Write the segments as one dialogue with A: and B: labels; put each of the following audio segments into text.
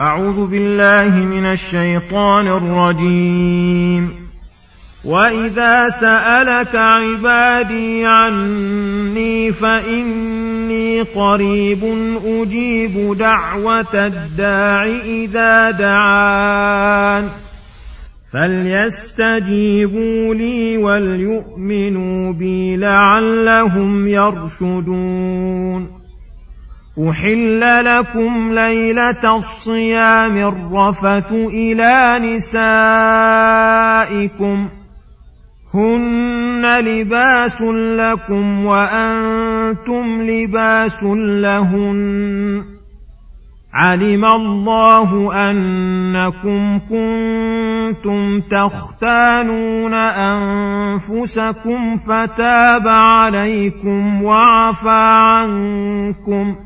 A: أعوذ بالله من الشيطان الرجيم. وإذا سألك عبادي عني فإني قريب أجيب دعوة الداع إذا دعان. فليستجيبوا لي وليؤمنوا بي لعلهم يرشدون. أحل لكم ليلة الصيام الرفث إلى نسائكم هن لباس لكم وأنتم لباس لهن علم الله أنكم كنتم تختانون أنفسكم فتاب عليكم وعفى عنكم ۖ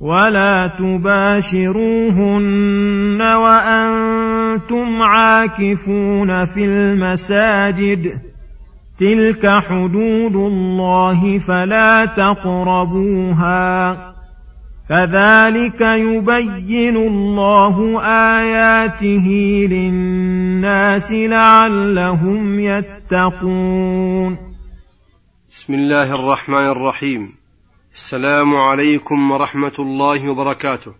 A: ولا تباشروهن وأنتم عاكفون في المساجد تلك حدود الله فلا تقربوها كذلك يبين الله اياته للناس لعلهم يتقون
B: بسم الله الرحمن الرحيم السلام عليكم ورحمة الله وبركاته.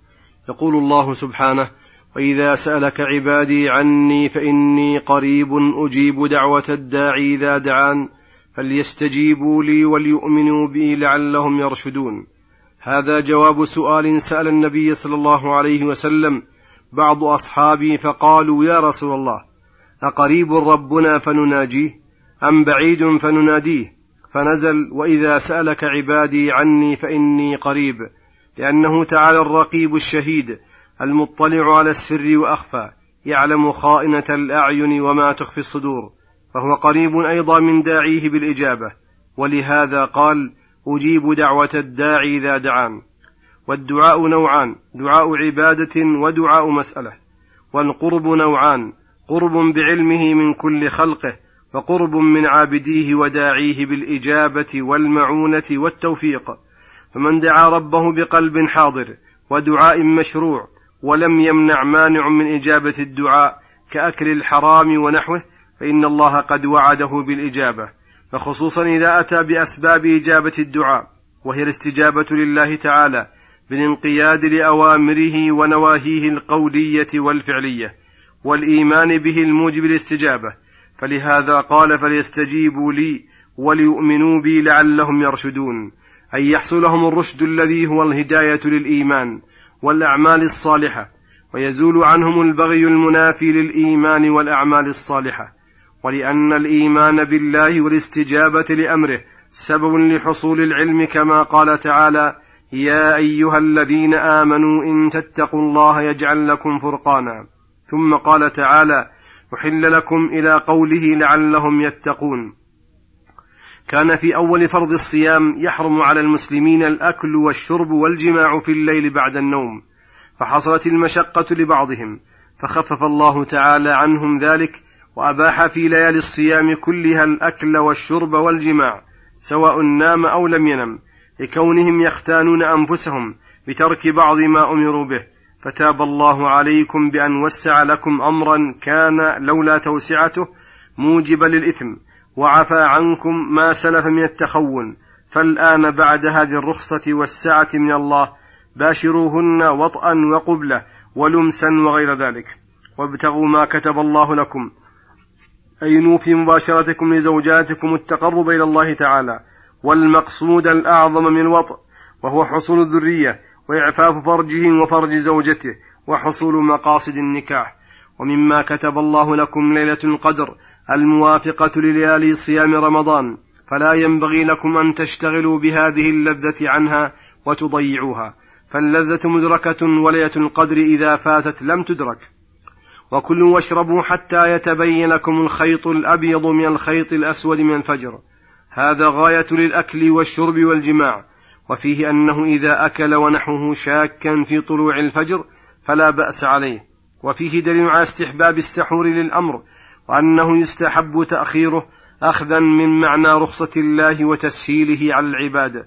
B: يقول الله سبحانه وإذا سألك عبادي عني فإني قريب أجيب دعوة الداعي إذا دعان فليستجيبوا لي وليؤمنوا بي لعلهم يرشدون. هذا جواب سؤال سأل النبي صلى الله عليه وسلم بعض اصحابه فقالوا يا رسول الله أقريب ربنا فنناجيه أم بعيد فنناديه؟ فنزل وإذا سألك عبادي عني فإني قريب لأنه تعالى الرقيب الشهيد المطلع على السر وأخفى يعلم خائنة الأعين وما تخفي الصدور فهو قريب أيضا من داعيه بالإجابة ولهذا قال أجيب دعوة الداعي إذا دعان. والدعاء نوعان دعاء عبادة ودعاء مسألة والقرب نوعان قرب بعلمه من كل خلقه فقرب من عابديه وداعيه بالإجابة والمعونة والتوفيق. فمن دعا ربه بقلب حاضر ودعاء مشروع ولم يمنع مانع من إجابة الدعاء كأكل الحرام ونحوه فإن الله قد وعده بالإجابة. فخصوصا إذا أتى بأسباب إجابة الدعاء وهي الاستجابة لله تعالى بالانقياد لأوامره ونواهيه القولية والفعلية والإيمان به الموجب الاستجابه فلهذا قال فليستجيبوا لي وليؤمنوا بي لعلهم يرشدون. اي يحصل لهم الرشد الذي هو الهداية للإيمان والأعمال الصالحة ويزول عنهم البغي المنافي للإيمان والأعمال الصالحة. ولأن الإيمان بالله والاستجابة لأمره سبب لحصول العلم كما قال تعالى يا أيها الذين آمنوا إن تتقوا الله يجعل لكم فرقانا. ثم قال تعالى أحل لكم إلى قوله لعلهم يتقون. كان في أول فرض الصيام يحرم على المسلمين الأكل والشرب والجماع في الليل بعد النوم فحصلت المشقة لبعضهم فخفف الله تعالى عنهم ذلك وأباح في ليالي الصيام كلها الأكل والشرب والجماع سواء نام أو لم ينم لكونهم يختانون أنفسهم بترك بعض ما أمروا به. فتاب الله عليكم بأن وسع لكم أمرا كان لولا توسعته موجبا للإثم وعفى عنكم ما سلف من التخون. فالآن بعد هذه الرخصة والسعة من الله باشروهن وطئا وقبلة ولمسا وغير ذلك. وابتغوا ما كتب الله لكم. أي في مباشرتكم لزوجاتكم التقرب إلى الله تعالى. والمقصود الأعظم من الوطء وهو حصول الذرية. وإعفاف فرجه وفرج زوجته وحصول مقاصد النكاح. ومما كتب الله لكم ليلة القدر الموافقة لليالي صيام رمضان. فلا ينبغي لكم أن تشتغلوا بهذه اللذة عنها وتضيعوها. فاللذة مدركة وليلة القدر إذا فاتت لم تدرك. وكلوا واشربوا حتى يتبين لكم الخيط الأبيض من الخيط الأسود من الفجر. هذا غاية للأكل والشرب والجماع. وفيه أنه إذا أكل ونحوه شاكا في طلوع الفجر فلا بأس عليه. وفيه دليل على استحباب السحور للأمر وأنه يستحب تأخيره أخذا من معنى رخصة الله وتسهيله على العباد.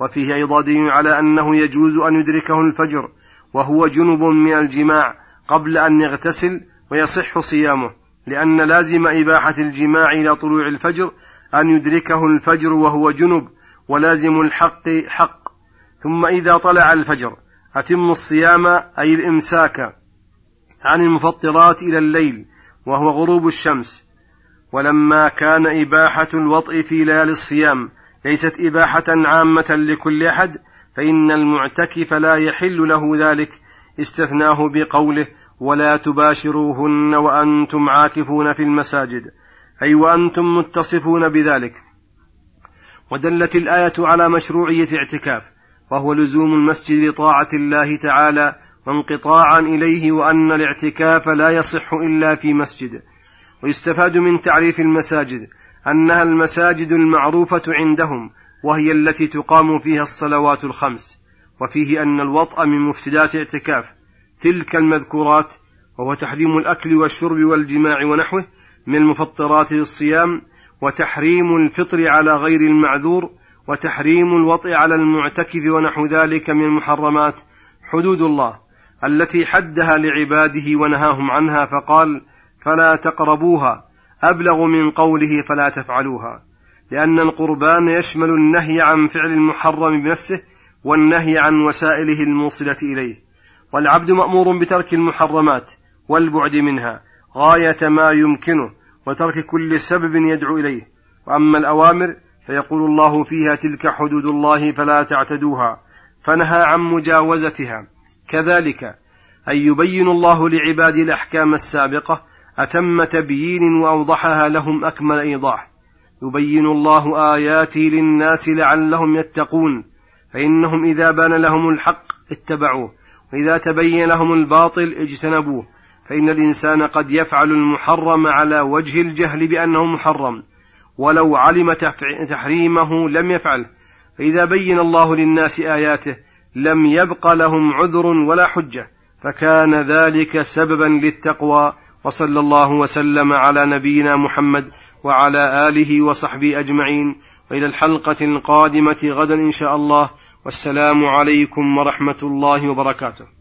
B: وفيه أيضا دليل على أنه يجوز أن يدركه الفجر وهو جنب من الجماع قبل أن يغتسل ويصح صيامه لأن لازم إباحة الجماع إلى طلوع الفجر أن يدركه الفجر وهو جنب ولازم الحق حق. ثم إذا طلع الفجر أتم الصيام أي الإمساك عن المفطرات إلى الليل وهو غروب الشمس. ولما كان إباحة الوطء في ليالي الصيام ليست إباحة عامة لكل أحد فإن المعتكف لا يحل له ذلك استثناه بقوله ولا تباشروهن وأنتم عاكفون في المساجد. أي وأنتم متصفون بذلك. ودلت الآية على مشروعية اعتكاف وهو لزوم المسجد لطاعة الله تعالى وانقطاعا إليه وأن الاعتكاف لا يصح إلا في مسجد. ويستفاد من تعريف المساجد أنها المساجد المعروفة عندهم وهي التي تقام فيها الصلوات الخمس. وفيه أن الوطأ من مفسدات اعتكاف تلك المذكورات وهو تحريم الأكل والشرب والجماع ونحوه من المفطرات للصيام وتحريم الفطر على غير المعذور وتحريم الوطء على المعتكف ونحو ذلك من المحرمات. حدود الله التي حدها لعباده ونهاهم عنها فقال فلا تقربوها أبلغ من قوله فلا تفعلوها لأن القربان يشمل النهي عن فعل المحرم بنفسه والنهي عن وسائله الموصلة إليه. والعبد مأمور بترك المحرمات والبعد منها غاية ما يمكنه وترك كل سبب يدعو إليه. وأما الأوامر فيقول الله فيها تلك حدود الله فلا تعتدوها فنهى عن مجاوزتها. كذلك أن يبين الله لعباده الأحكام السابقة أتم تبيين وأوضحها لهم أكمل إيضاح. يبين الله آياته للناس لعلهم يتقون فإنهم إذا بان لهم الحق اتبعوه وإذا تبين لهم الباطل اجتنبوه. فإن الإنسان قد يفعل المحرم على وجه الجهل بأنه محرم ولو علم تحريمه لم يفعله فإذا بين الله للناس آياته لم يبق لهم عذر ولا حجة. فكان ذلك سببا للتقوى. وصلى الله وسلم على نبينا محمد وعلى آله وصحبه أجمعين. وإلى الحلقة القادمة غدا إن شاء الله. والسلام عليكم ورحمة الله وبركاته.